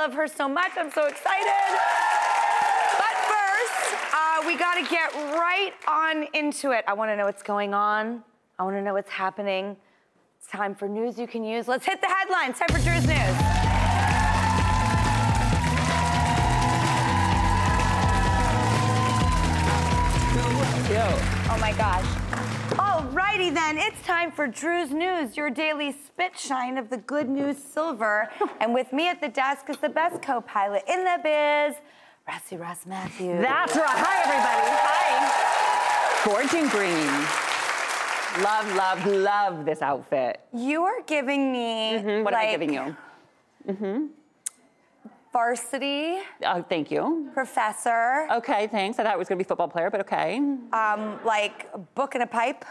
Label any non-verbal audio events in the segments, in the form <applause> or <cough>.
Love her so much. I'm so excited. But first, uh, we got to get right on into it. I want to know what's going on. I want to know what's happening. It's time for news you can use. Let's hit the headlines. Time for Drew's News. Yo. Oh my gosh. Alrighty then, it's time for Drew's News, your daily spit shine of the good news silver. <laughs> and with me at the desk is the best co-pilot in the biz, Rusty Ross Mathews. That's right. Hi, everybody. Hi. Fortune green. Love, love, love this outfit. You are giving me Mhm, What like am I giving you? Mm-hmm. Varsity Oh, thank you. professor, Okay, thanks. I thought it was going to be football player, but okay. um, like book and a pipe.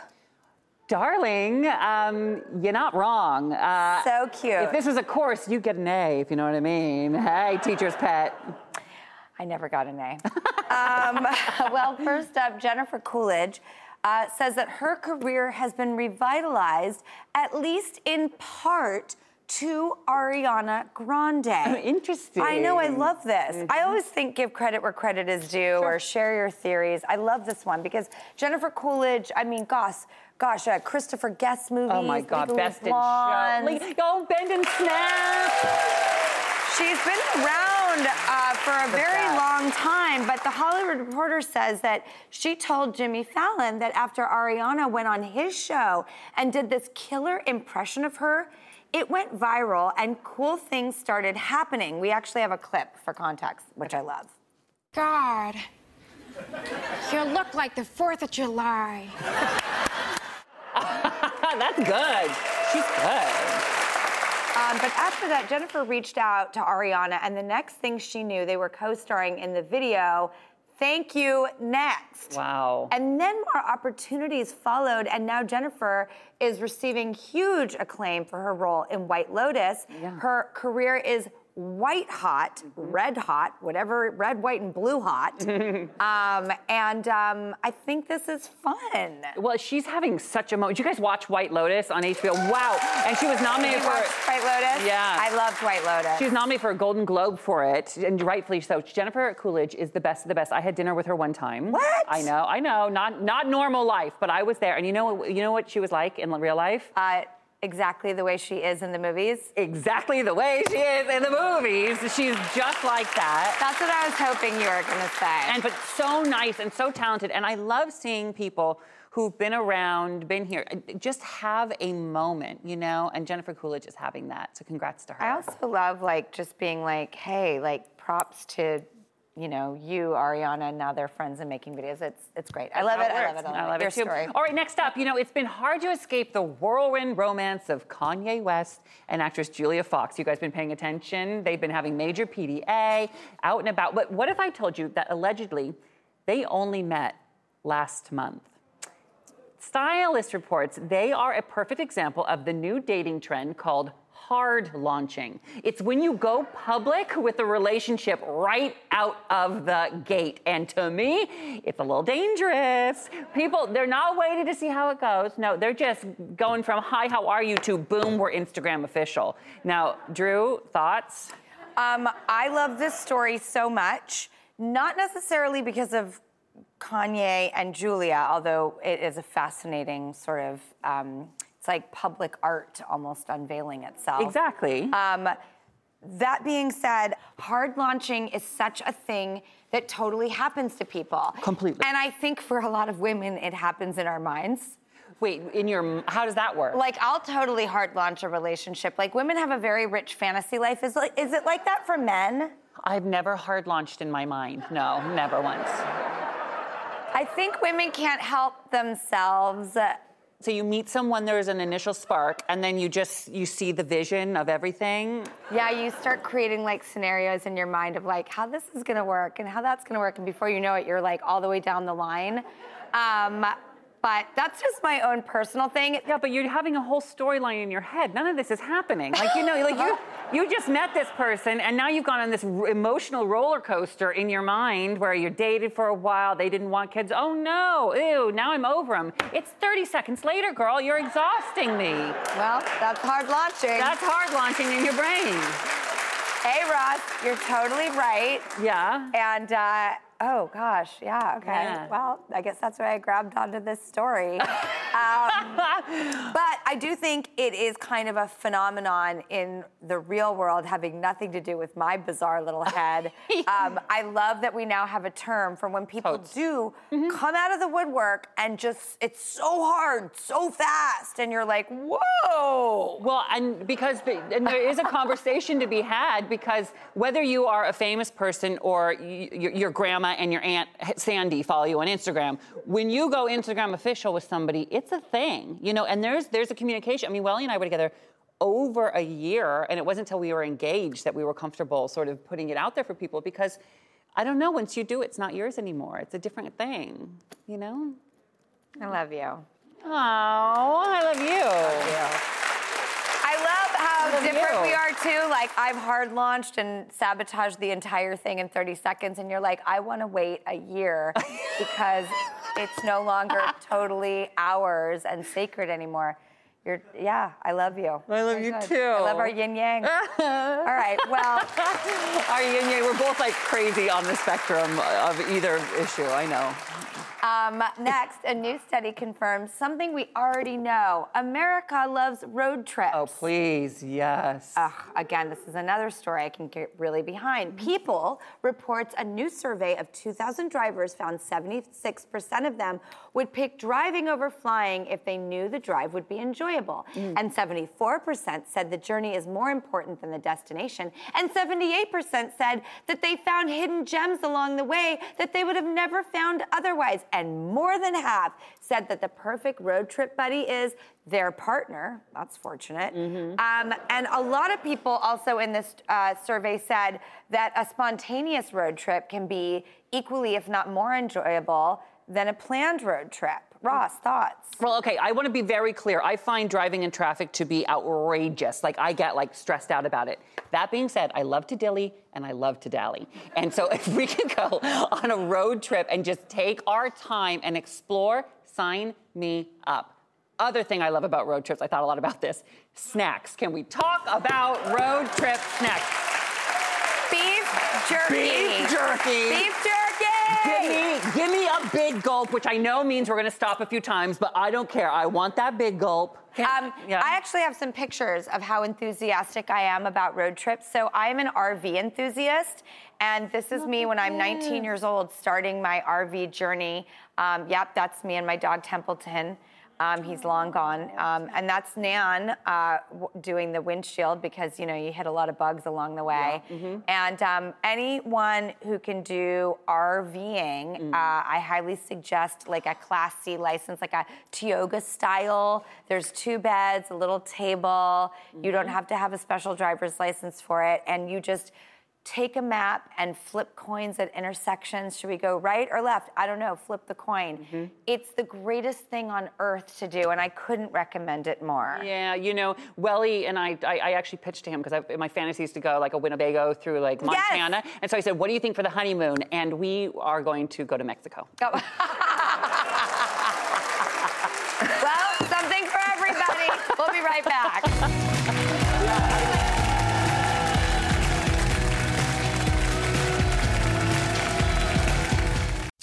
Darling, um, you're not wrong. Uh, So cute. If this was a course, you'd get an A, if you know what I mean. Hey, teacher's pet. I never got an A. <laughs> um, <laughs> well, first up, Jennifer Coolidge uh, says that her career has been revitalized, at least in part, to Ariana Grande. Interesting. I know, I love this. I always think give credit where credit is due or share your theories. I love this one because Jennifer Coolidge, I mean, gosh, gosh, uh, Christopher Guest movies. Oh my God, Legally best in show. Blonde. Le- Go bend and snap. She's been around uh, for a very best. long time, but the Hollywood Reporter says that she told Jimmy Fallon that after Ariana went on his show and did this killer impression of her, it went viral and cool things started happening. We actually have a clip for context, which I love. God, you look like the 4th of July. <laughs> That's good. She's good. Um, but after that, Jennifer reached out to Ariana, and the next thing she knew, they were co starring in the video. Thank you, next. Wow. And then more opportunities followed, and now Jennifer is receiving huge acclaim for her role in White Lotus. Yeah. Her career is white hot, red hot, whatever, red, white, and blue hot. <laughs> um, and um, I think this is fun. Well, she's having such a moment. Did you guys watch White Lotus on HBO? Wow. And she was nominated for White Lotus? Yeah. I loved White Lotus. She was nominated for a Golden Globe for it, and rightfully so. Jennifer Coolidge is the best of the best. I had dinner with her one time. What? I know, I know. Not not normal life, but I was there. And you know you know what she was like in real life? uh, exactly the way she is in the movies. Exactly the way she is in the movies. She's just like that. That's what I was hoping you were going to say. And but so nice and so talented. And I love seeing people who've been around, been here, uh, just have a moment, you know. And Jennifer Coolidge is having that. So congrats to her. I also love like just being like, hey, like props to, you know, you, Ariana, and now they're friends and making videos. It's it's great. I love it. I love it. I love Your it too. story. All right, next up, you know, it's been hard to escape the whirlwind romance of Kanye West and actress Julia Fox. You guys been paying attention? They've been having major PDA out and about. But what if I told you that allegedly they only met last month? Stylist reports they are a perfect example of the new dating trend called hard launching. It's when you go public with a relationship right out of the gate. And to me, it's a little dangerous. People, they're not waiting to see how it goes. No, they're just going from hi, how are you to boom, we're Instagram official. Now, Drew, thoughts? Um, I love this story so much, not necessarily because of Kanye and Julia, although it is a fascinating sort of um, It's like public art almost unveiling itself. Exactly. Um, that being said, hard launching is such a thing that totally happens to people. Completely. And I think for a lot of women, it happens in our minds. Wait, in your how does that work? Like I'll totally hard launch a relationship. Like women have a very rich fantasy life. Is like, is it like that for men? I've never hard launched in my mind. No, never once. I think women can't help themselves. So you meet someone, there's an initial spark, and then you just you see the vision of everything. Yeah, you start creating like scenarios in your mind of like how this is gonna work and how that's gonna work, and before you know it, you're like all the way down the line. Um, but that's just my own personal thing. Yeah, but you're having a whole storyline in your head. None of this is happening. Like you know, like you <laughs> you just met this person, and now you've gone on this r- emotional roller coaster in your mind where you dated for a while. They didn't want kids. Oh no, ew! Now I'm over them. It's 30 seconds later, girl. You're exhausting me. Well, that's hard launching. That's hard launching in your brain. hey, Ross, you're totally right. Yeah. And uh, oh gosh, yeah, okay. Yeah. Well, I guess that's why I grabbed onto this story. <laughs> um, but I do think it is kind of a phenomenon in the real world, having nothing to do with my bizarre little <laughs> head. um, I love that we now have a term for when people Totes. do come out of the woodwork and just it's so hard, so fast, and you're like, whoa. Well, and because the, and there is a conversation to be had because whether you are a famous person or y- your, your grandma and your aunt Sandy follow you on Instagram, when you go Instagram official with somebody, it's a thing, you know. And there's there's a communication. I mean, Welly and I were together over a year, and it wasn't until we were engaged that we were comfortable sort of putting it out there for people because. I don't know. Once you do, it's not yours anymore. It's a different thing, you know. I love you. Oh, I love you. I love how love how different you. we are too. Like I've hard launched and sabotaged the entire thing in 30 seconds, and you're like, I want to wait a year <laughs> because it's no longer totally ours and sacred anymore. You're, yeah, I love you. I love Very you good. too. I love our yin yang. <laughs> All right, well, Our yin yang, we're both like crazy on the spectrum of either issue. I know. Um, next, a new study confirms something we already know. America loves road trips. Oh, please, yes. Ugh, again, this is another story I can get really behind. People reports a new survey of 2,000 drivers found 76% of them would pick driving over flying if they knew the drive would be enjoyable. And 74% said the journey is more important than the destination. And 78% said that they found hidden gems along the way that they would have never found otherwise. And more than half said that the perfect road trip buddy is their partner. That's fortunate. Um, and a lot of people also in this uh, survey said that a spontaneous road trip can be equally, if not more enjoyable than a planned road trip. Ross, thoughts? Well, okay, I want to be very clear. I find driving in traffic to be outrageous. Like, I get like stressed out about it. That being said, I love to dilly and I love to dally. And so <laughs> if we can go on a road trip and just take our time and explore, sign me up. Other thing I love about road trips, I thought a lot about this snacks. Can we talk about road trip snacks? Beef jerky. Beef jerky. Beef jerky. Give me, give me a big gulp, which I know means we're gonna stop a few times, but I don't care. I want that big gulp. Um, Yeah. I actually have some pictures of how enthusiastic I am about road trips. So I'm an RV enthusiast, and this is me when I'm 19 years old, starting my RV journey. Um, yep, that's me and my dog Templeton. Um, he's long gone, um, and that's Nan uh, w- doing the windshield because you know you hit a lot of bugs along the way. And um, anyone who can do RVing, uh, I highly suggest like a Class C license, like a Tioga style. There's two beds, a little table. You don't have to have a special driver's license for it, and you just take a map and flip coins at intersections. Should we go right or left? I don't know. Flip the coin. Mm-hmm. It's the greatest thing on earth to do, and I couldn't recommend it more. Yeah, you know, Welly and I, I, I actually pitched to him because my fantasy is to go like a Winnebago through like Montana. Yes. And so I said, what do you think for the honeymoon? And we are going to go to Mexico. Oh. Go. <laughs> well, something for everybody. We'll be right back.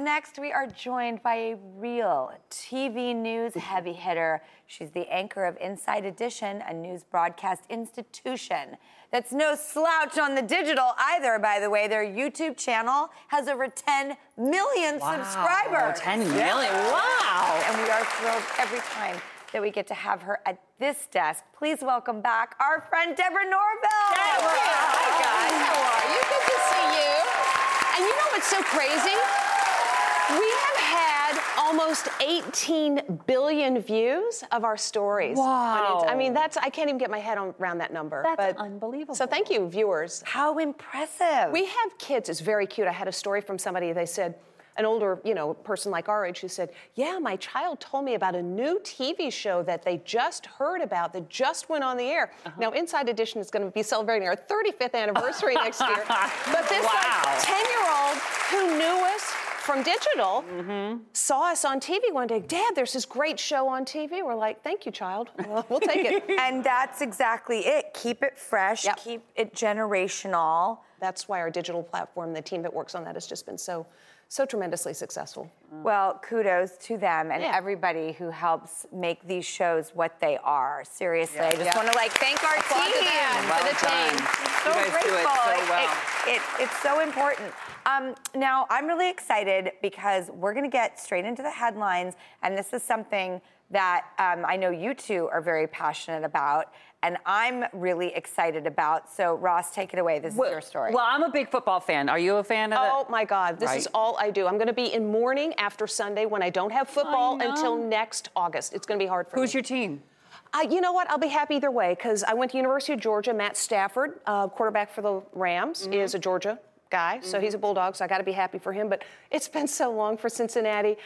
Next, we are joined by a real TV news heavy hitter. She's the anchor of Inside Edition, a news broadcast institution that's no slouch on the digital either, by the way. Their YouTube channel has over 10 million subscribers. 10 million. Wow. And we are thrilled every time that we get to have her at this desk. Please welcome back our friend Deborah Norville. Hi, guys. How are you? Good to see you. And you know what's so crazy? We have had almost 18 billion views of our stories. Wow. I mean, that's, I can't even get my head on, around that number. That's but- unbelievable. So thank you, viewers. How impressive. We have kids. It's very cute. I had a story from somebody. They said, an older, you know, person like our age who said, "Yeah, my child told me about a new TV show that they just heard about that just went on the air." Uh-huh. Now, Inside Edition is going to be celebrating our 35th anniversary next year. <laughs> But this Wow. like 10-year-old who knew us from digital mm-hmm. saw us on TV one day. Dad, there's this great show on TV. We're like, "Thank you, child. <laughs> Well, we'll take it." and that's exactly it. Keep it fresh, Yep. keep it generational. That's why our digital platform, the team that works on that, has just been so, so tremendously successful. Well, kudos to them and Yeah. everybody who helps make these shows what they are. Seriously, I just Yeah. want to like thank our Applaud to team. them, Well to the done. team. so You guys do it grateful. so well. It- it- it's so important. Um, now, I'm really excited because we're going to get straight into the headlines, and this is something that um, I know you two are very passionate about, and I'm really excited about. So, Ross, take it away. This is your story. Well, I'm a big football fan. Are you a fan of Oh it? my God, this is all I do. I'm going to be in mourning after Sunday when I don't have football until next August. It's going to be hard for Who's me. your team? Uh, you know what? I'll be happy either way because I went to University of Georgia. Matt Stafford, uh, quarterback for the Rams, Mm-hmm. is a Georgia guy, so he's a Bulldog. So I got to be happy for him. But it's been so long for Cincinnati.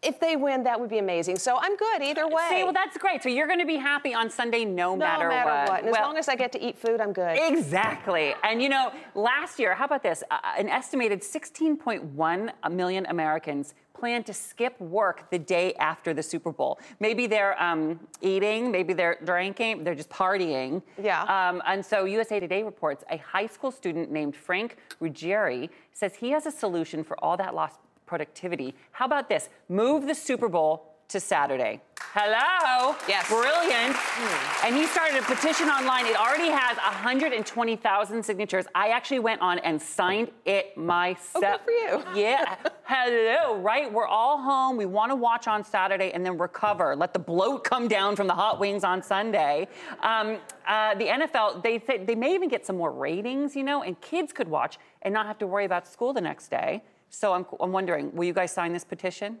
If they win, that would be amazing. So I'm good either way. See, well, that's great. So you're going to be happy on Sunday no, no matter, what. And as long as I get to eat food, I'm good. Exactly. And you know, last year, how about this? Uh, an estimated 16.1 million Americans plan to skip work the day after the Super Bowl. Maybe they're um, eating, maybe they're drinking, they're just partying. Yeah. Um, and so USA Today reports a high school student named Frank Ruggieri says he has a solution for all that lost productivity. How about this? Move the Super Bowl to Saturday. Hello. Yes. Brilliant. And he started a petition online. It already has 120,000 signatures. I actually went on and signed it myself. Oh, good for you. Yeah. Hello, right? We're all home. We want to watch on Saturday and then recover. Let the bloat come down from the hot wings on Sunday. Um, uh, the NFL, they th- they may even get some more ratings, you know, and kids could watch and not have to worry about school the next day. So I'm, I'm wondering, will you guys sign this petition?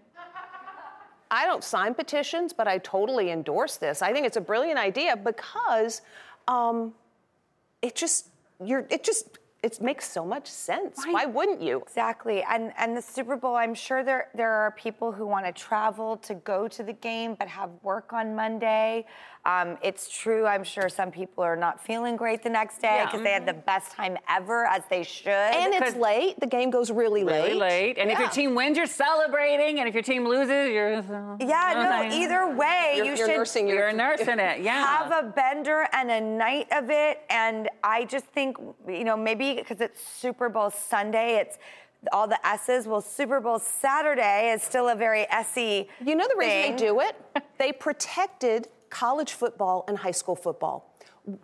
I don't sign petitions, but I totally endorse this. I think it's a brilliant idea because um, it just you're it just it makes so much sense. Right. Why wouldn't you? Exactly. And and the Super Bowl, I'm sure there there are people who want to travel to go to the game but have work on Monday. Um, it's true. I'm sure some people are not feeling great the next day Yeah. because they had the mm-hmm. best time ever, as they should. And it's late. The game goes really late. Really late. And if your team wins, you're celebrating. And if your team loses, you're. Uh, yeah, no. Uh, either way, You're, you you're should nursing You're your nursing it. <laughs> Yeah. have a bender and a night of it. And I just think, you know, maybe because it's Super Bowl Sunday, it's all the S's. Well, Super Bowl Saturday is still a very S-y You know the reason thing. they do it? <laughs> They protected college football and high school football.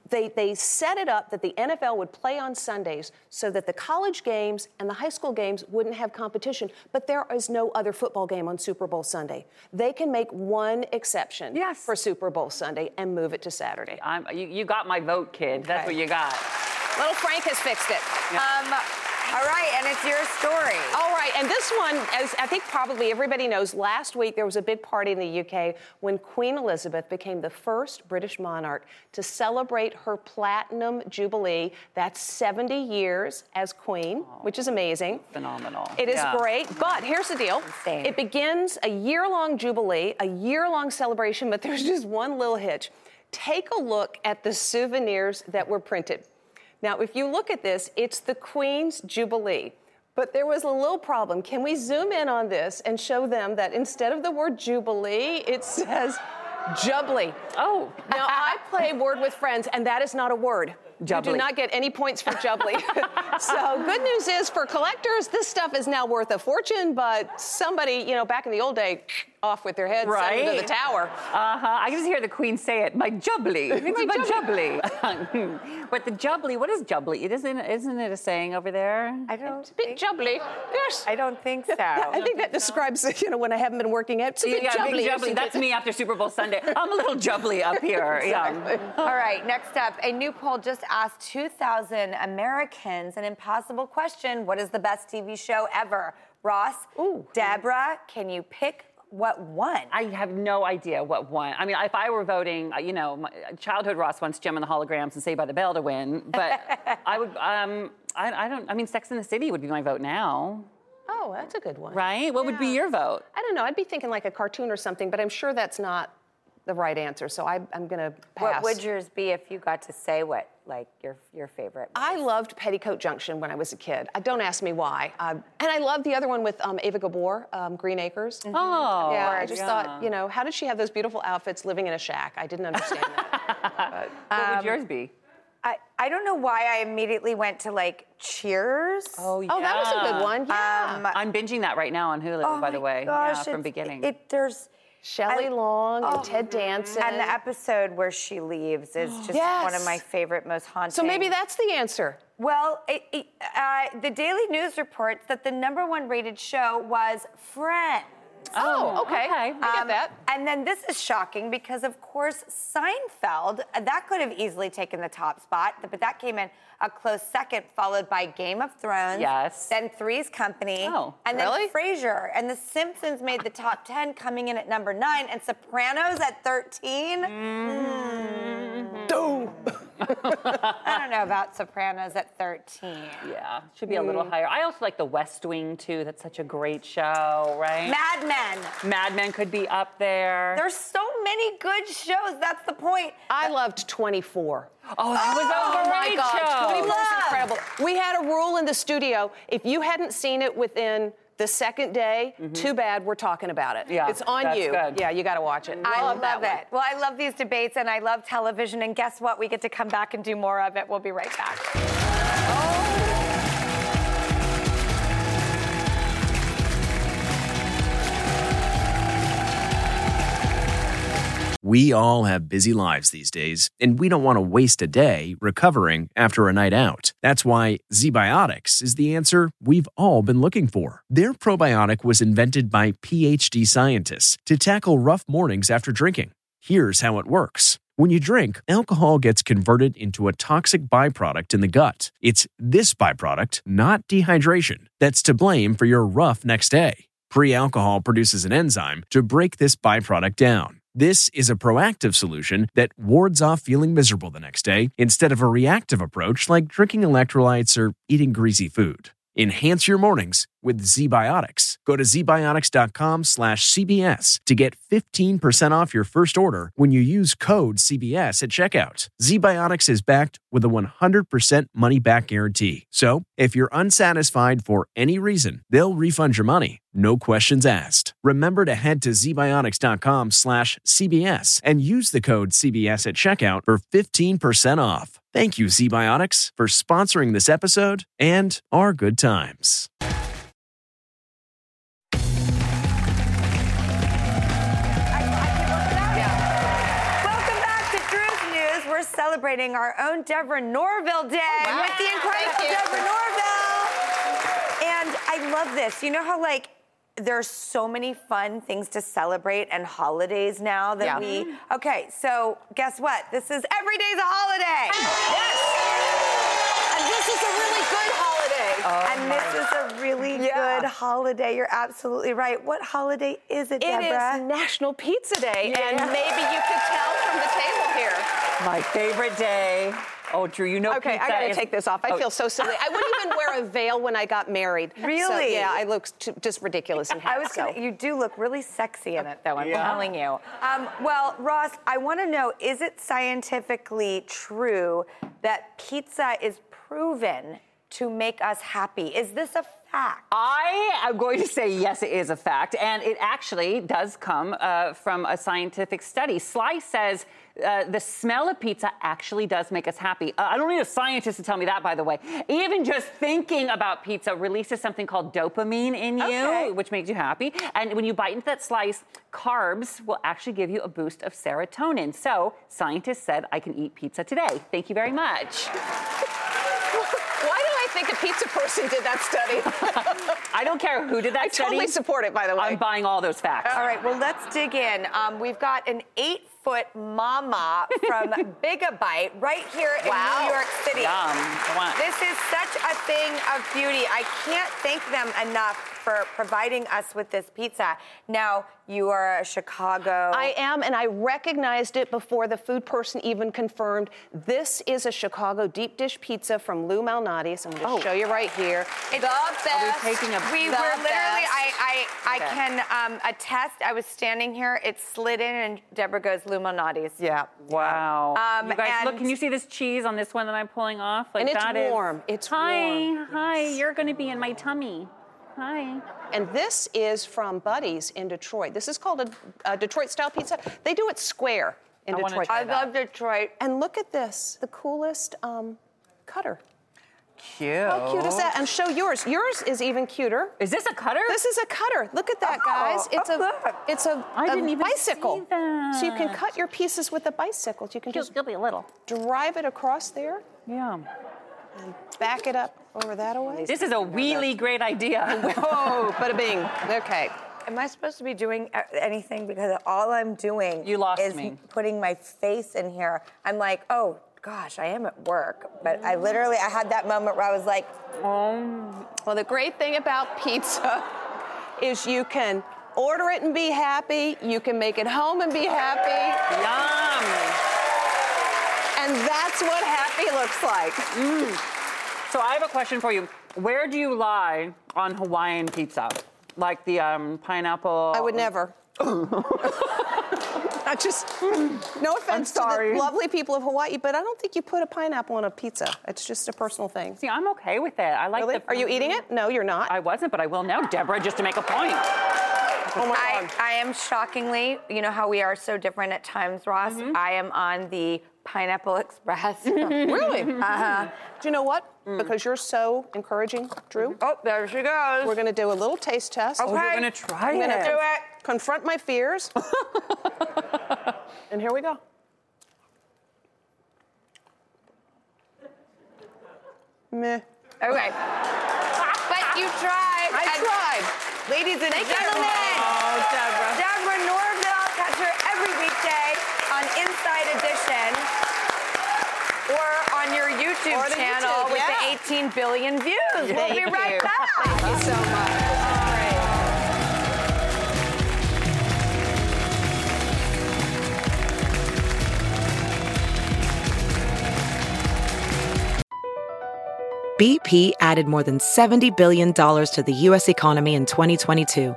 They, they set it up that the NFL would play on Sundays so that the college games and the high school games wouldn't have competition. But there is no other football game on Super Bowl Sunday. They can make one exception Yes. for Super Bowl Sunday and move it to Saturday. I'm, you, you got my vote, kid. That's what you got. Little Frank has fixed it. Um, All right, and it's your story. All right, and this one, as I think probably everybody knows, last week there was a big party in the UK when Queen Elizabeth became the first British monarch to celebrate her platinum jubilee. That's 70 years as Queen, which is amazing. Phenomenal. It is Yeah. great, but here's the deal. Insane. It begins a year long jubilee, a year long celebration, but there's just one little hitch. Take a look at the souvenirs that were printed. Now, if you look at this, it's the Queen's Jubilee. But there was a little problem. Can we zoom in on this and show them that instead of the word Jubilee, it says Jubbly? Oh. Now, I play Word with Friends, and that is not a word. You do not get any points for Jubbly. <laughs> so, good news is for collectors, this stuff is now worth a fortune, but somebody, you know, back in the old day, off with their heads sent them to the tower. Uh huh. I can just hear the Queen say it. My jubbly. <laughs> It's my jubbly. <laughs> <laughs> but the jubbly. What is jubbly? It isn't. Isn't it a saying over there? I don't Big think, Jubbly. Yes. I don't think so. I think that describes, you know, when I haven't been working out. It's a bit yeah, jubbly. big jubbly. That's me after Super Bowl Sunday. I'm a little jubbly up here. Yeah. All right, next up, a new poll just asked 2,000 Americans an impossible question What is the best TV show ever? Ross, Ooh. Deborah, can you pick what won? I have no idea what won. I mean, if I were voting, uh, you know, my childhood Ross wants Jem and the Holograms and Saved by the Bell to win, but <laughs> I would. Um, I, I don't. I mean, Sex in the City would be my vote now, Oh, that's a good one. right? What would be your vote? I don't know. I'd be thinking like a cartoon or something, but I'm sure that's not the right answer. So I, I'm going to pass. What would yours be if you got to say what, like, your, your favorite? I loved Petticoat Junction when I was a kid. Uh, don't ask me why. Uh, and I loved the other one with um, Eva Gabor, um, Green Acres. Oh, yeah, I just yeah. thought, you know, how did she have those beautiful outfits living in a shack? I didn't understand that. <laughs> but, What would yours be? I, I don't know why I immediately went to, like, Cheers. Oh, yeah. Oh, that was a good one. Yeah. Um, I'm binging that right now on Hulu, Oh by the way. gosh, yeah, from it's- beginning. It, there's Shelley I- Long oh. and Ted Danson. and the episode where she leaves is <gasps> just one of my favorite, most haunting. so maybe that's the answer. Well, it, it, uh, the Daily News reports that the number one rated show was Friends. Oh, okay. okay. I get Um, that. And then this is shocking because, of course, Seinfeld, uh, that could have easily taken the top spot, but that came in a close second, followed by Game of Thrones. Yes. Then Three's Company. Oh, and really? then Frasier. And The Simpsons made the top 10, coming in at number nine, and Sopranos at 13. I don't know about Sopranos at 13. yeah, should be a little hmm. higher. I also like The West Wing too. That's such a great show, right? Mad Men. Mad Men could be up there. There's so many good shows. That's the point. I loved 24. oh, that was Oh a my great God, show. 24 was incredible. We had a rule in the studio: if you hadn't seen it within the second day, too bad. We're talking about it. Mm-hmm. Yeah, it's on that's you. good. Yeah, you got to watch it. I love love, that one. it. Well, I love these debates and I love television. And guess what? We get to come back and do more of it. We'll be right back. We all have busy lives these days, and we don't want to waste a day recovering after a night out. That's why ZBiotics is the answer we've all been looking for. Their probiotic was invented by PhD scientists to tackle rough mornings after drinking. Here's how it works. When you drink, alcohol gets converted into a toxic byproduct in the gut. It's this byproduct, not dehydration, that's to blame for your rough next day. Pre alcohol produces an enzyme to break this byproduct down. This is a proactive solution that wards off feeling miserable the next day instead of a reactive approach like drinking electrolytes or eating greasy food. Enhance your mornings with ZBiotics. Go to zbiotics.com slash CBS to get 15% off your first order when you use code CBS at checkout. ZBiotics is backed with a 100% money back guarantee. So if you're unsatisfied for any reason, they'll refund your money. No questions asked. Remember to head to zbiotics.com slash CBS and use the code CBS at checkout for 15% off. Thank you, ZBiotics, for sponsoring this episode and our good times. Celebrating our own Deborah Norville Day oh, wow. with the incredible Thank you. Deborah Norville. And I love this. You know how, like, there's so many fun things to celebrate and holidays now that Yeah. we. Mm-hmm. Okay, so guess what? This is every day's a holiday. Yes. And this is a really good holiday. Oh, and this is a really Yeah. good holiday. You're absolutely right. What holiday is it, It Deborah? is National Pizza Day, and maybe you could tell from the table here. My favorite day. Oh, Drew, you know Okay, pizza I gotta is- take this off. I Oh, feel so silly. I wouldn't even wear a veil when I got married. So, Really? yeah, I look t- just ridiculous in hat. I was so. gonna, you do look really sexy in it, though. I'm Yeah. telling you. Um, well, Ross, I want to know: Is it scientifically true that pizza is proven to make us happy? Is this a fact? I am going to say yes, it is a fact, and it actually does come uh, from a scientific study. Sly says uh, the smell of pizza actually does make us happy. Uh, I don't need a scientist to tell me that, by the way. Even just thinking about pizza releases something called dopamine in you, Okay. which makes you happy. And when you bite into that slice, carbs will actually give you a boost of serotonin. So scientists said I can eat pizza today. Thank you very much. <laughs> Why did I think a pizza person did that study? <laughs> I don't care who did that I study. totally support it, by the way. I'm buying all those facts. All right, well, let's dig in. Um, we've got an eight foot mama from <laughs> Bigabite right here in New York City. Yum. This is such a thing of beauty. I can't thank them enough for providing us with this pizza. Now, you are a Chicago. I am, and I recognized it before the food person even confirmed. This is a Chicago deep dish pizza from Lou Malnati's. I'm going to Oh. show you right here. It's- the best. Are we taking a- we the were literally, best. I, I, I Okay. can um, attest. I was standing here, it slid in, and Deborah goes, Lou Malnati's. Yeah. Wow. Um, you guys, look, can you see this cheese on this one that I'm pulling off? Like And it's that is- warm. It's hi, warm. Hi, you're going to be in my tummy. Hi. And this is from Buddy's in Detroit. This is called a, a Detroit style pizza. They do it square in I Detroit. try I love Detroit. And look at this, the coolest um, cutter. Cute. How cute is that? And show yours. Yours is even cuter. Is this a cutter? This is a cutter. Look at that, Oh, guys. It's oh, a look. it's a, I a didn't even bicycle. see that. So you can cut your pieces with a bicycle. You can Just just give me a little. drive it across there Yeah. And back it up over that away. This is a really great idea. <laughs> oh, bada bing. Okay. Am I supposed to be doing anything? Because all I'm doing You lost is me. putting my face in here. I'm like, oh gosh, I am at work. But I literally, I had that moment where I was like, oh. Well, the great thing about pizza <laughs> is you can order it and be happy. You can make it home and be happy. Yum. And that's what happy looks like. So I have a question for you. Where do you lie on Hawaiian pizza? Like the um, pineapple? I would never. <laughs> I just, no offense to the lovely people of Hawaii, but I don't think you put a pineapple on a pizza. It's just a personal thing. See, I'm okay with it. I like Really? the. Are you eating it? No, you're not. I wasn't, but I will now, Deborah, just to make a point. Oh my I, God. I am shockingly, you know how we are so different at times, Ross? Mm-hmm. I am on the Pineapple Express. <laughs> Really? uh-huh. <laughs> Do you know what? Because you're so encouraging, Drew, Oh, there she goes. we're going to do a little taste test. Okay. We're gonna try I'm gonna it. do it. confront my fears. <laughs> and here we go. Meh. Okay. but you tried. I tried. Ladies and gentlemen, Oh, Deborah. Deborah Norville, catch her every weekday on Inside Edition or on your YouTube Or channel YouTube, with yeah. the 18 billion views. we'll be right you. back. Thank you so much. BP added more than $70 billion to the U.S. economy in 2022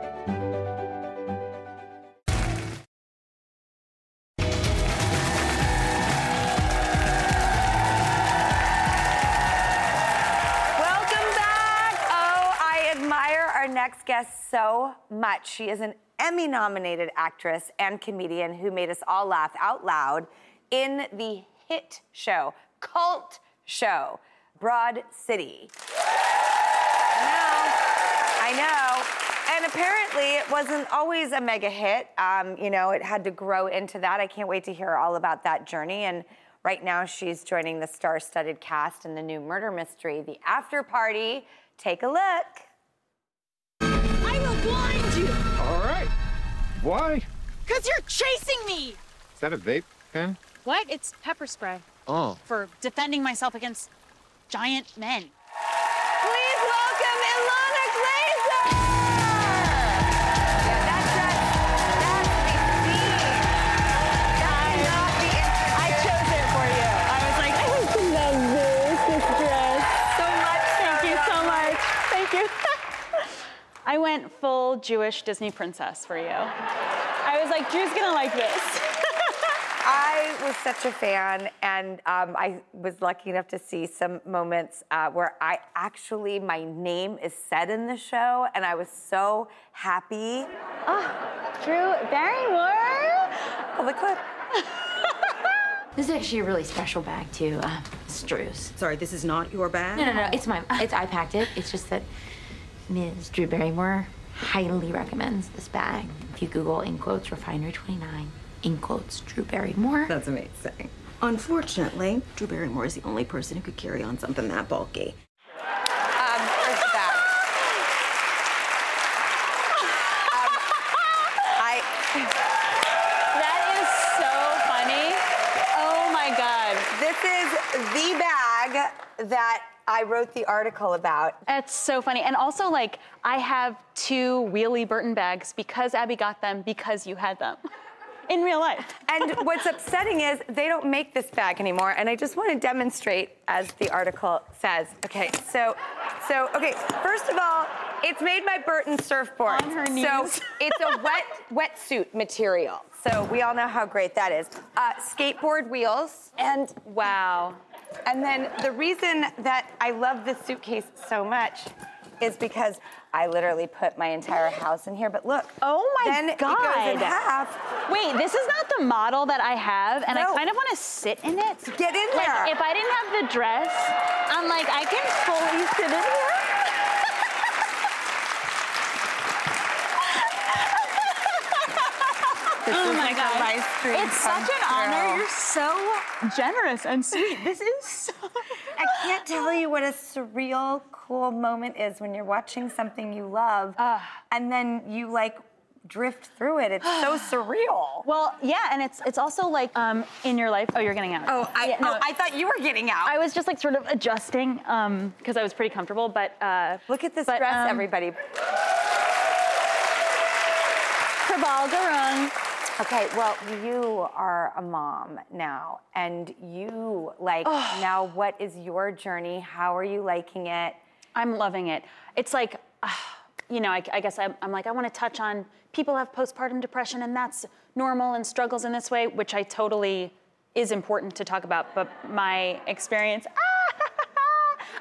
Next guest so much. She is an Emmy nominated actress and comedian who made us all laugh out loud in the hit show, cult show, Broad City. I know. I know. and apparently it wasn't always a mega hit. Um, you know, it had to grow into that. I can't wait to hear all about that journey. And right now she's joining the star-studded cast in the new murder mystery, The After Party. Take a look. Blind you! All right. Why? Because you're chasing me! Is that a vape pen? What? It's pepper spray. Oh. For defending myself against giant men. I went full Jewish Disney princess for you. I was like, Drew's gonna like this. <laughs> I was such a fan, and um, I was lucky enough to see some moments uh, where I actually, my name is said in the show, and I was so happy. Oh, Drew Barrymore. Oh, the clip. <laughs> This is actually a really special bag too, uh, it's Drew's. Sorry, this is not your bag? No, no, no. It's my. It's I packed it. It's just that Ms. Drew Barrymore highly recommends this bag. If you Google in quotes refinery 29 in quotes Drew Barrymore. That's amazing. Unfortunately, Drew Barrymore is the only person who could carry on something that bulky. Um, where's the bag? Um, I. That is so funny. Oh my god. This is the bag that I wrote the article about. That's so funny. And also, like, I have two Wheelie Burton bags because Abbi got them because you had them in real life. And what's upsetting is they don't make this bag anymore. And I just want to demonstrate, as the article says. Okay, so, so okay. First of all, it's made by Burton Surfboard. On her So <laughs> it's a wet wetsuit material. So we all know how great that is. Uh, skateboard wheels and Wow. And then the reason that I love this suitcase so much is because I literally put my entire house in here. But look, Oh my then god. it goes in half. Wait, this is not the model that I have, and No. I kind of want to sit in it. Get in like, there. If I didn't have the dress, I'm like, I can fully sit in here. This Oh is my a stream It's such an honor. You're so generous and sweet. This is so. I can't tell you what a surreal, cool moment is when you're watching something you love, and then you like drift through it. It's so <sighs> surreal. Well, yeah, and it's it's also like um in your life. Oh, you're getting out. Oh, I, Yeah, no, oh, I thought you were getting out. I was just like sort of adjusting um because I was pretty comfortable, but uh Look at this but, dress, um, everybody. Prabal. Okay, well, you are a mom now, and you like now. What is your journey? How are you liking it? I'm loving it. It's like, you know, I, I guess I'm, I'm like, I want to touch on people have postpartum depression and that's normal and struggles in this way, which I totally is important to talk about. But my experience,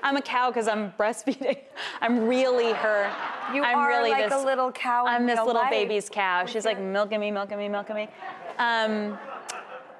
I'm a cow because I'm breastfeeding. <laughs> I'm really her. You I'm are really like this, a little cow in I'm this little life. baby's cow. She's like milking me, milking me, milking me. Um,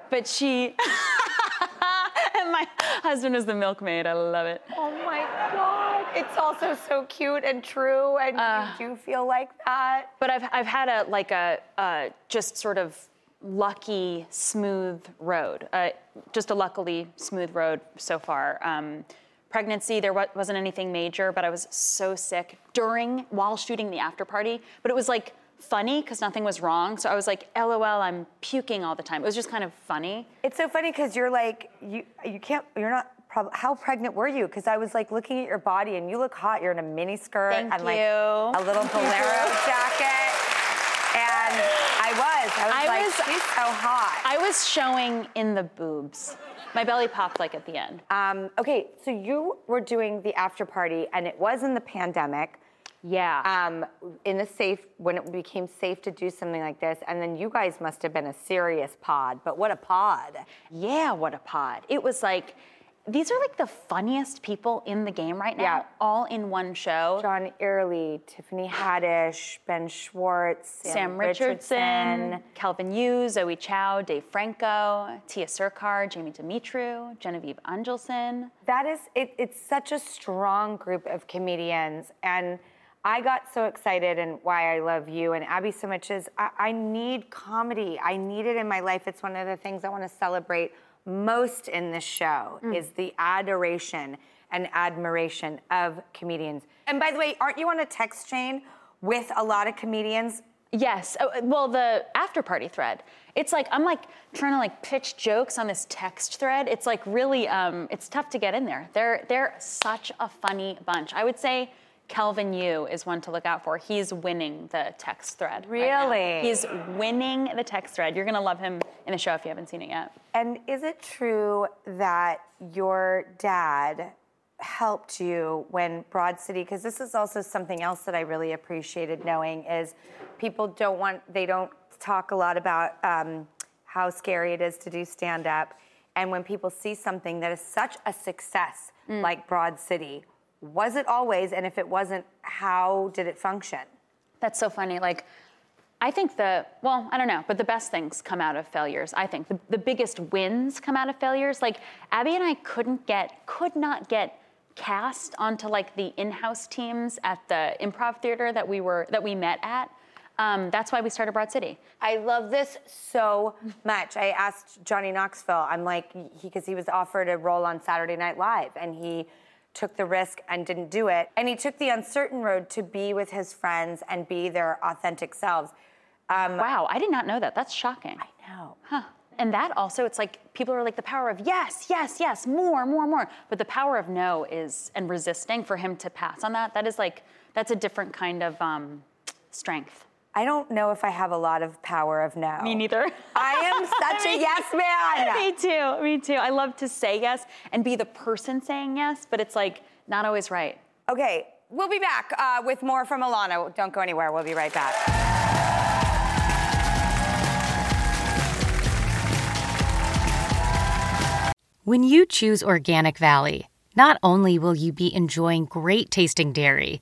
but she, <laughs> and my husband is the milkmaid. I love it. Oh my God! It's also so cute and true, and you do feel like that. But I've, I've had a like a uh, just sort of lucky smooth road, uh, just a luckily smooth road so far. Um, pregnancy, there wasn't anything major, but I was so sick during while shooting the after party. But it was like funny because nothing was wrong. So I was like, LOL, I'm puking all the time. It was just kind of funny. It's so funny because you're like you you can't you're not. How pregnant were you? Because I was like looking at your body and you look hot. You're in a mini skirt Thank and like a little <laughs> bolero jacket. And I was. I was I like, was- she's so hot. I was showing in the boobs. My belly popped like at the end. Um, okay, so you were doing the after party, and it was in the pandemic. Yeah. Um, in the safe when it became safe to do something like this, and then you guys must have been a serious pod. But what a pod! Yeah, what a pod. It was like, these are like the funniest people in the game right now, Yeah. all in one show. John Early, Tiffany Haddish, Ben Schwartz, Sam, Sam Richardson, Calvin Yu, Zoe Chao, Dave Franco, Tia Surkar, Jamie Demetriou, Genevieve Angelson. That is, it, it's such a strong group of comedians, and I got so excited and why I love you and Abbi so much is I, I need comedy. I need it in my life. It's one of the things I want to celebrate most in this show Mm. is the adoration and admiration of comedians. And by the way, aren't you on a text chain with a lot of comedians? Yes. Oh, well, the after party thread. It's like I'm like trying to like pitch jokes on this text thread. It's like really, um, it's tough to get in there. They're they're such a funny bunch. I would say Kelvin Yu is one to look out for. He's winning the text thread. right. Really? He's winning the text thread. You're gonna love him in the show if you haven't seen it yet. And is it true that your dad helped you when Broad City? Because this is also something else that I really appreciated knowing is people don't want they don't talk a lot about um, how scary it is to do stand up, and when people see something that is such a success Mm. like Broad City, was it always? And if it wasn't, how did it function? That's so funny. Like, I think the, well, I don't know, but the best things come out of failures. I think the, the biggest wins come out of failures. Like, Abbi and I couldn't get, could not get cast onto like the in-house teams at the improv theater that we were, that we met at. Um, that's why we started Broad City. I love this so much. I asked Johnny Knoxville, I'm like, he, because he was offered a role on Saturday Night Live and he took the risk and didn't do it. And he took the uncertain road to be with his friends and be their authentic selves. Um, wow, I did not know that. That's shocking. I know. Huh. And that also, it's like people are like the power of yes, yes, yes, more, more, more. But the power of no is, and resisting for him to pass on that, that is like, that's a different kind of um, strength. I don't know if I have a lot of power of no. Me neither. <laughs> I am such a <laughs> yes man. <laughs> me too, me too. I love to say yes and be the person saying yes, but it's like not always right. Okay, we'll be back uh, with more from Ilana. Don't go anywhere. We'll be right back. When you choose Organic Valley, not only will you be enjoying great tasting dairy,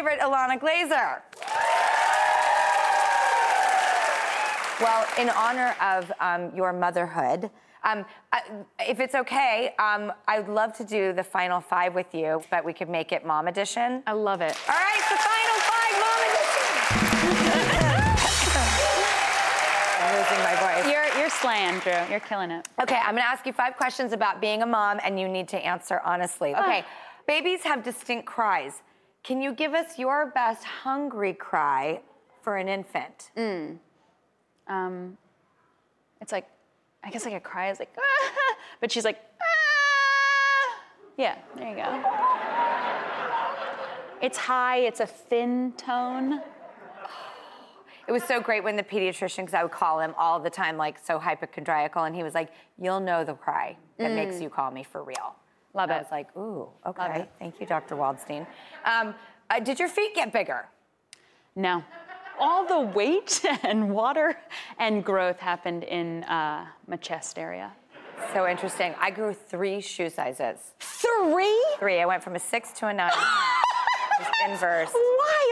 favorite, Ilana Glazer. Well, in honor of um, your motherhood, um, I, if it's okay, um, I'd love to do the final five with you, but we could make it mom edition. I love it. All right, the final five, mom edition. <laughs> I'm losing my voice. You're, you're slaying, Drew. You're killing it. Okay, I'm gonna ask you five questions about being a mom, and you need to answer honestly. Okay, babies have distinct cries. Can you give us your best hungry cry for an infant? Mm. Um, it's like, I guess like a cry is like, but she's like, "Ah." yeah, there you go. It's high, it's a thin tone. It was so great when the pediatrician, because I would call him all the time, like so hypochondriacal, and he was like, "You'll know the cry that makes Mm. you call me for real." Love And I it. was like, "Ooh, okay, thank you, Dr. Waldstein." Um, uh, did your feet get bigger? No. All the weight <laughs> and water and growth happened in uh, my chest area. So interesting. I grew three shoe sizes. Three? Three. I went from a six to a nine. <gasps> inverse.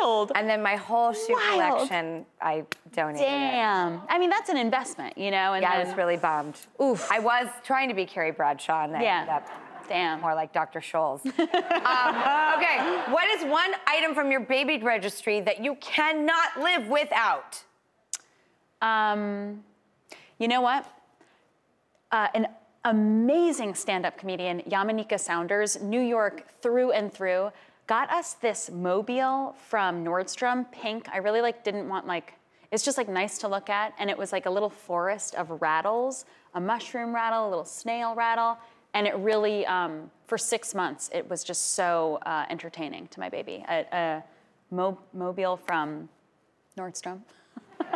Wild. And then my whole shoe Wild. collection, I donated. it. Damn. I mean, that's an investment, you know? And yeah, I was really bummed. Oof. I was trying to be Carrie Bradshaw, and then Yeah. ended up Damn. more like Dr. Scholl's. <laughs> um, okay, what is one item from your baby registry that you cannot live without? Um, you know what? Uh, an amazing stand-up comedian, Yamaneika Saunders, New York through and through, got us this mobile from Nordstrom, pink. I really like didn't want like it's just like nice to look at, and it was like a little forest of rattles, a mushroom rattle, a little snail rattle, and it really, um, for six months, it was just so uh, entertaining to my baby. A, a mo- mobile from Nordstrom. <laughs>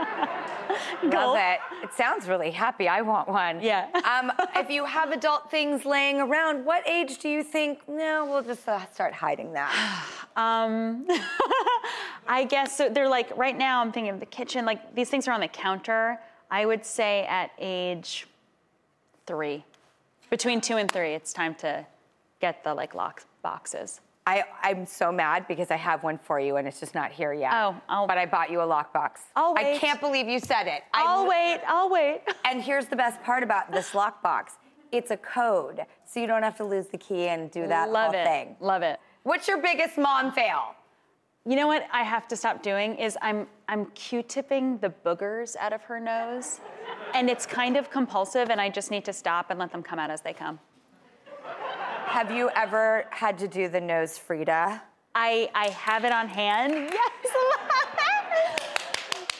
Love it. It sounds really happy. I want one. Yeah. <laughs> um, if you have adult things laying around, what age do you think? No, we'll just uh, start hiding that. <sighs> Um, <laughs> I guess so. They're like right now. I'm thinking of the kitchen. Like these things are on the counter. I would say at age three, between two and three, it's time to get the like lock boxes. I, I'm so mad because I have one for you and it's just not here yet. Oh, I'll- but I bought you a lockbox. I'll I wait. can't believe you said it. I'll I, wait. I'll wait. <laughs> And here's the best part about this lockbox. It's a code, so you don't have to lose the key and do that Love whole it. thing. Love it. What's your biggest mom fail? You know what I have to stop doing is I'm I'm Q-tipping the boogers out of her nose, and it's kind of compulsive, and I just need to stop and let them come out as they come. Have you ever had to do the NoseFrida? I I have it on hand. Yes. <laughs>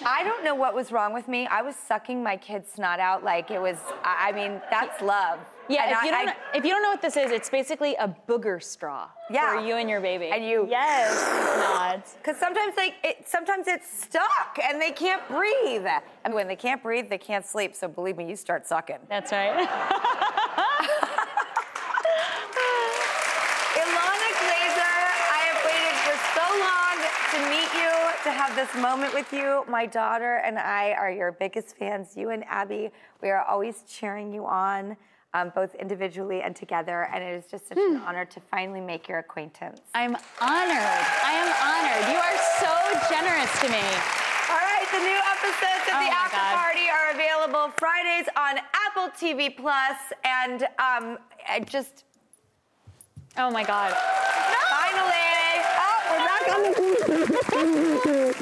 I don't know what was wrong with me. I was sucking my kid's snot out like it was, I I mean, that's love. Yeah, And if I- you, don't, I- know, if you don't know what this is, it's basically a booger straw Yeah. for you and your baby. And you- Yes, nods. Because sometimes like it, sometimes it's stuck and they can't breathe. And when they can't breathe, they can't sleep. So believe me, you start sucking. That's right. <laughs> Ilana Glazer, I have waited for so long to meet you, to have this moment with you. My daughter and I are your biggest fans. You and Abbi, we are always cheering you on, um, both individually and together. And it is just such an honor to finally make your acquaintance. I'm honored. I am honored. You are so generous to me. All right, the new episodes of Oh the After God. Party are available Fridays on Apple TV Plus, and um, I just Oh my God. finally, oh, we're back on the.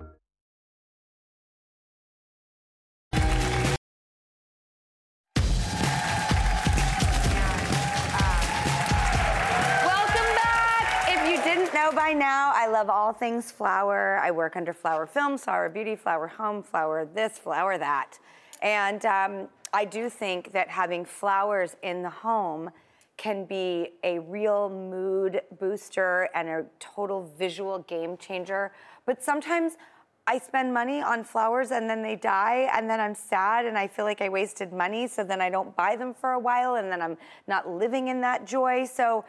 Know by now, I love all things flower. I work under Flower Films, Flower Beauty, Flower Home, Flower this, Flower that. And um, I do think that having flowers in the home can be a real mood booster and a total visual game changer. But sometimes I spend money on flowers and then they die, and then I'm sad and I feel like I wasted money, so then I don't buy them for a while, and then I'm not living in that joy. So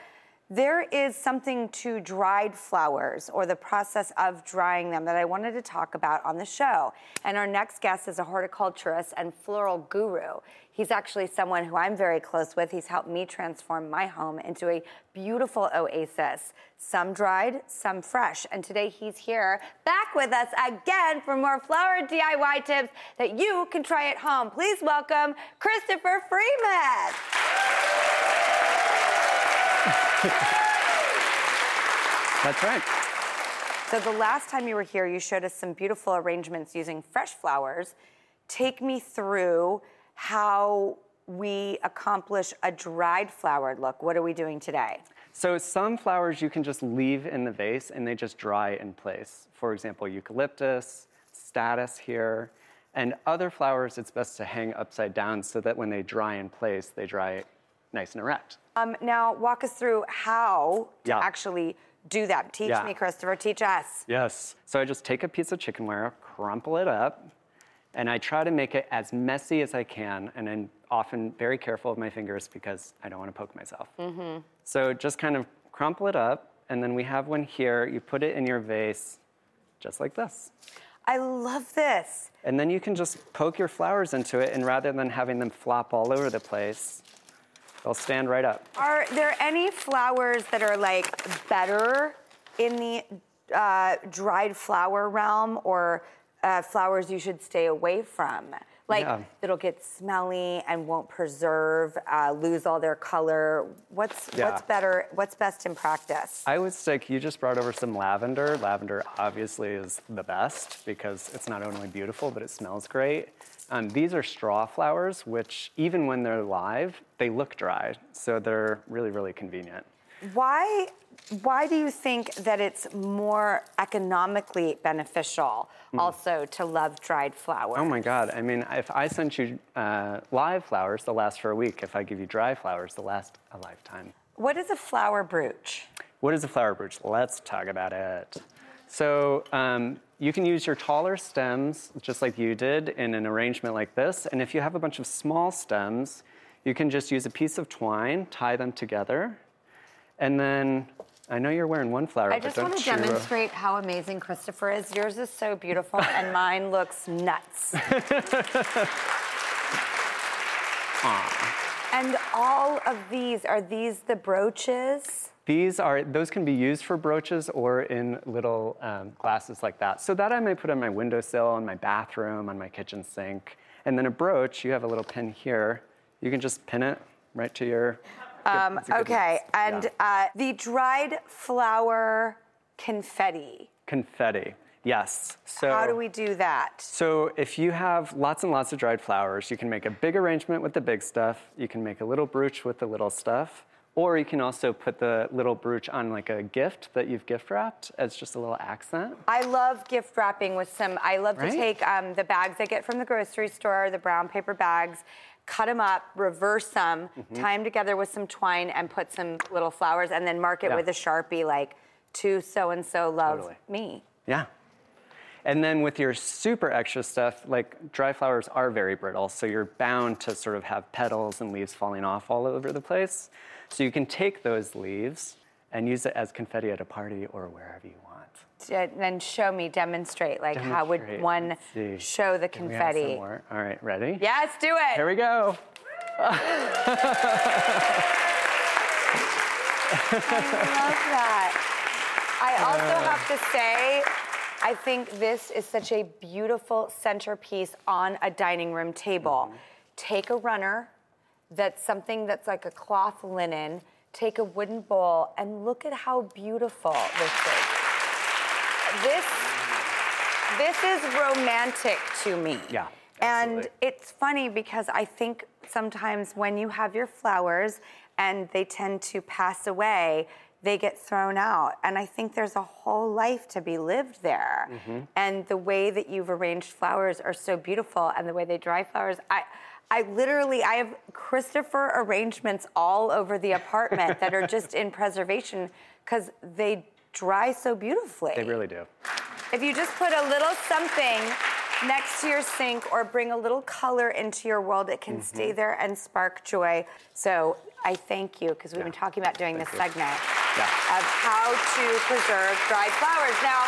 there is something to dried flowers or the process of drying them that I wanted to talk about on the show. And our next guest is a horticulturist and floral guru. He's actually someone who I'm very close with. He's helped me transform my home into a beautiful oasis, some dried, some fresh. And today he's here back with us again for more flower DIY tips that you can try at home. Please welcome Christopher Freimuth. <laughs> That's right. So the last time you were here, you showed us some beautiful arrangements using fresh flowers. Take me through how we accomplish a dried flowered look. What are we doing today? So some flowers you can just leave in the vase and they just dry in place. For example, eucalyptus, statice here, and other flowers it's best to hang upside down so that when they dry in place, they dry nice and erect. Um, now, walk us through how to Yeah. actually do that. Teach Yeah. me, Christopher. Teach us. Yes. So I just take a piece of chicken wire, crumple it up, and I try to make it as messy as I can. And I'm often very careful with my fingers because I don't want to poke myself. Mm-hmm. So just kind of crumple it up, and then we have one here. You put it in your vase, just like this. I love this. And then you can just poke your flowers into it, and rather than having them flop all over the place, they'll stand right up. Are there any flowers that are like better in the uh, dried flower realm or uh, flowers you should stay away from? Like Yeah. that'll get smelly and won't preserve, uh, lose all their color. What's Yeah. what's better? What's best in practice? I would stick, you just brought over some lavender. Lavender obviously is the best because it's not only beautiful, but it smells great. Um, these are straw flowers, which even when they're live, they look dry. So they're really, really convenient. why why do you think that it's more economically beneficial also to love dried flowers? Oh my God. I mean, if I sent you uh, live flowers, they'll last for a week. If I give you dry flowers, they'll last a lifetime. What is a flower brooch? What is a flower brooch? Let's talk about it. So um, you can use your taller stems, just like you did, in an arrangement like this. And if you have a bunch of small stems, you can just use a piece of twine, tie them together, and then I know you're wearing one flower. I just want to you, uh, demonstrate how amazing Christopher is. Yours is so beautiful, <laughs> and mine looks nuts. <laughs> and all of these are these the brooches? These are those can be used for brooches or in little um, glasses like that. So that I may put on my windowsill, on my bathroom, on my kitchen sink. And then a brooch, you have a little pin here. You can just pin it right to your. Um, okay, mix. and Yeah. uh, the dried flower confetti. confetti. Yes. So How do we do that? So if you have lots and lots of dried flowers, you can make a big arrangement with the big stuff. You can make a little brooch with the little stuff. Or you can also put the little brooch on like a gift that you've gift wrapped as just a little accent. I love gift wrapping with some. I love Right? to take um, the bags I get from the grocery store, the brown paper bags, cut them up, reverse them, Mhm. tie them together with some twine, and put some little flowers, and then mark it Yeah. with a sharpie like to so and so love Totally. me. Yeah. And then with your super extra stuff, like dry flowers are very brittle, so you're bound to sort of have petals and leaves falling off all over the place. So you can take those leaves and use it as confetti at a party or wherever you want. And then show me, demonstrate. Like how would one show the Can have some confetti? more? All right, ready? Yes, do it. Here we go. I love that. I also have to say, I think this is such a beautiful centerpiece on a dining room table. Mm-hmm. Take a runner that's something that's like a cloth linen, take a wooden bowl, and look at how beautiful this is. This, this is romantic to me. Yeah. And it's funny because I think sometimes when you have your flowers and they tend to pass away, they get thrown out. And I think there's a whole life to be lived there. Mhm. And the way that you've arranged flowers are so beautiful and the way they dry flowers, I I literally I have Christopher arrangements all over the apartment that are just in <laughs> preservation because they dry so beautifully. They really do. If you just put a little something next to your sink or bring a little color into your world, it can stay Mhm. there and spark joy. So I thank you because we've been talking about doing this segment of how to preserve dried flowers. Now,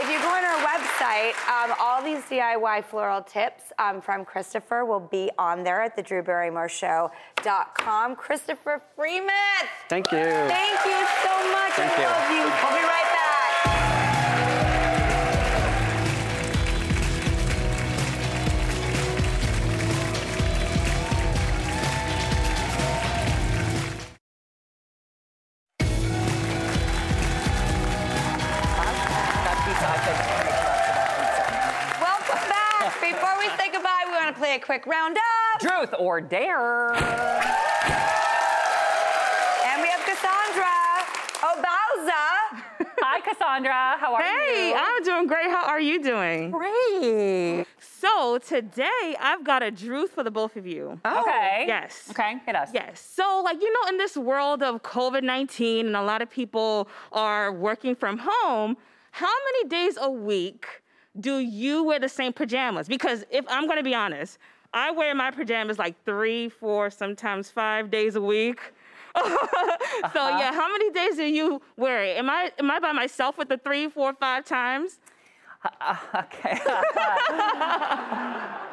if you go on our website, um, all these DIY floral tips um, from Christopher will be on there at the drewbarrymoreshow.com. Christopher Freimuth, Thank you. thank you so much. Thank I you. love you. We'll be right back. Quick roundup. Truth or dare. And we have Cassandra Obauza. Hi, Cassandra. How are hey, you? I'm doing great. How are you doing? Great. So today I've got a truth for the both of you. Oh. Okay. Yes. Okay, hit us. Yes. So, like, you know, in this world of COVID 19 and a lot of people are working from home, how many days a week do you wear the same pajamas? Because if I'm going to be honest, I wear my pajamas like three, four, sometimes five days a week. <laughs> so uh-huh. yeah, how many days do you wear it? Am I am I by myself with the three, four, five times? <laughs> okay. <laughs>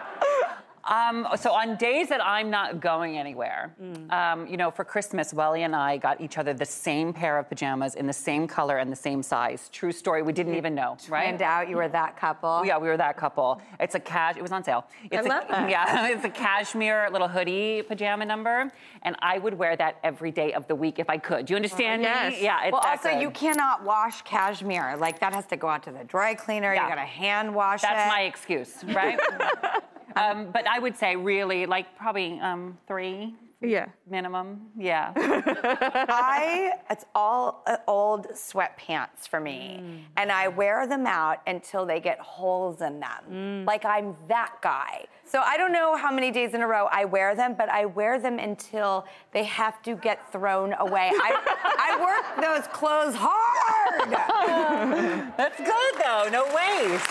Um, so on days that I'm not going anywhere, Mm. um, you know, for Christmas, Welly and I got each other the same pair of pajamas in the same color and the same size. True story. We didn't even know, right? Twinned out, you were that couple. Yeah, we were that couple. It's a cash. It was on sale. It's love a, that. Yeah, <laughs> it's a cashmere little hoodie pajama number, and I would wear that every day of the week if I could. Do you understand me? Yes. Yeah. It's well, also good. you cannot wash cashmere. Like that has to go out to the dry cleaner. Yeah. You gotta hand wash That's it. That's my excuse, right? <laughs> um, but I would say really like probably um, three, Yeah. minimum. Yeah. <laughs> I it's all uh, old sweatpants for me, Mm. and I wear them out until they get holes in them. Mm. Like I'm that guy. So I don't know how many days in a row I wear them, but I wear them until they have to get thrown away. I, I work those clothes hard. <laughs> That's good though. No waste.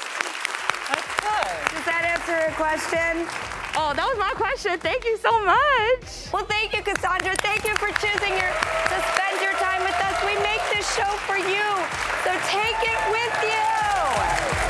Good. Does that answer your question? Oh, that was my question. Thank you so much. Well, thank you, Cassandra. Thank you for choosing your, to spend your time with us. We make this show for you, so take it with you.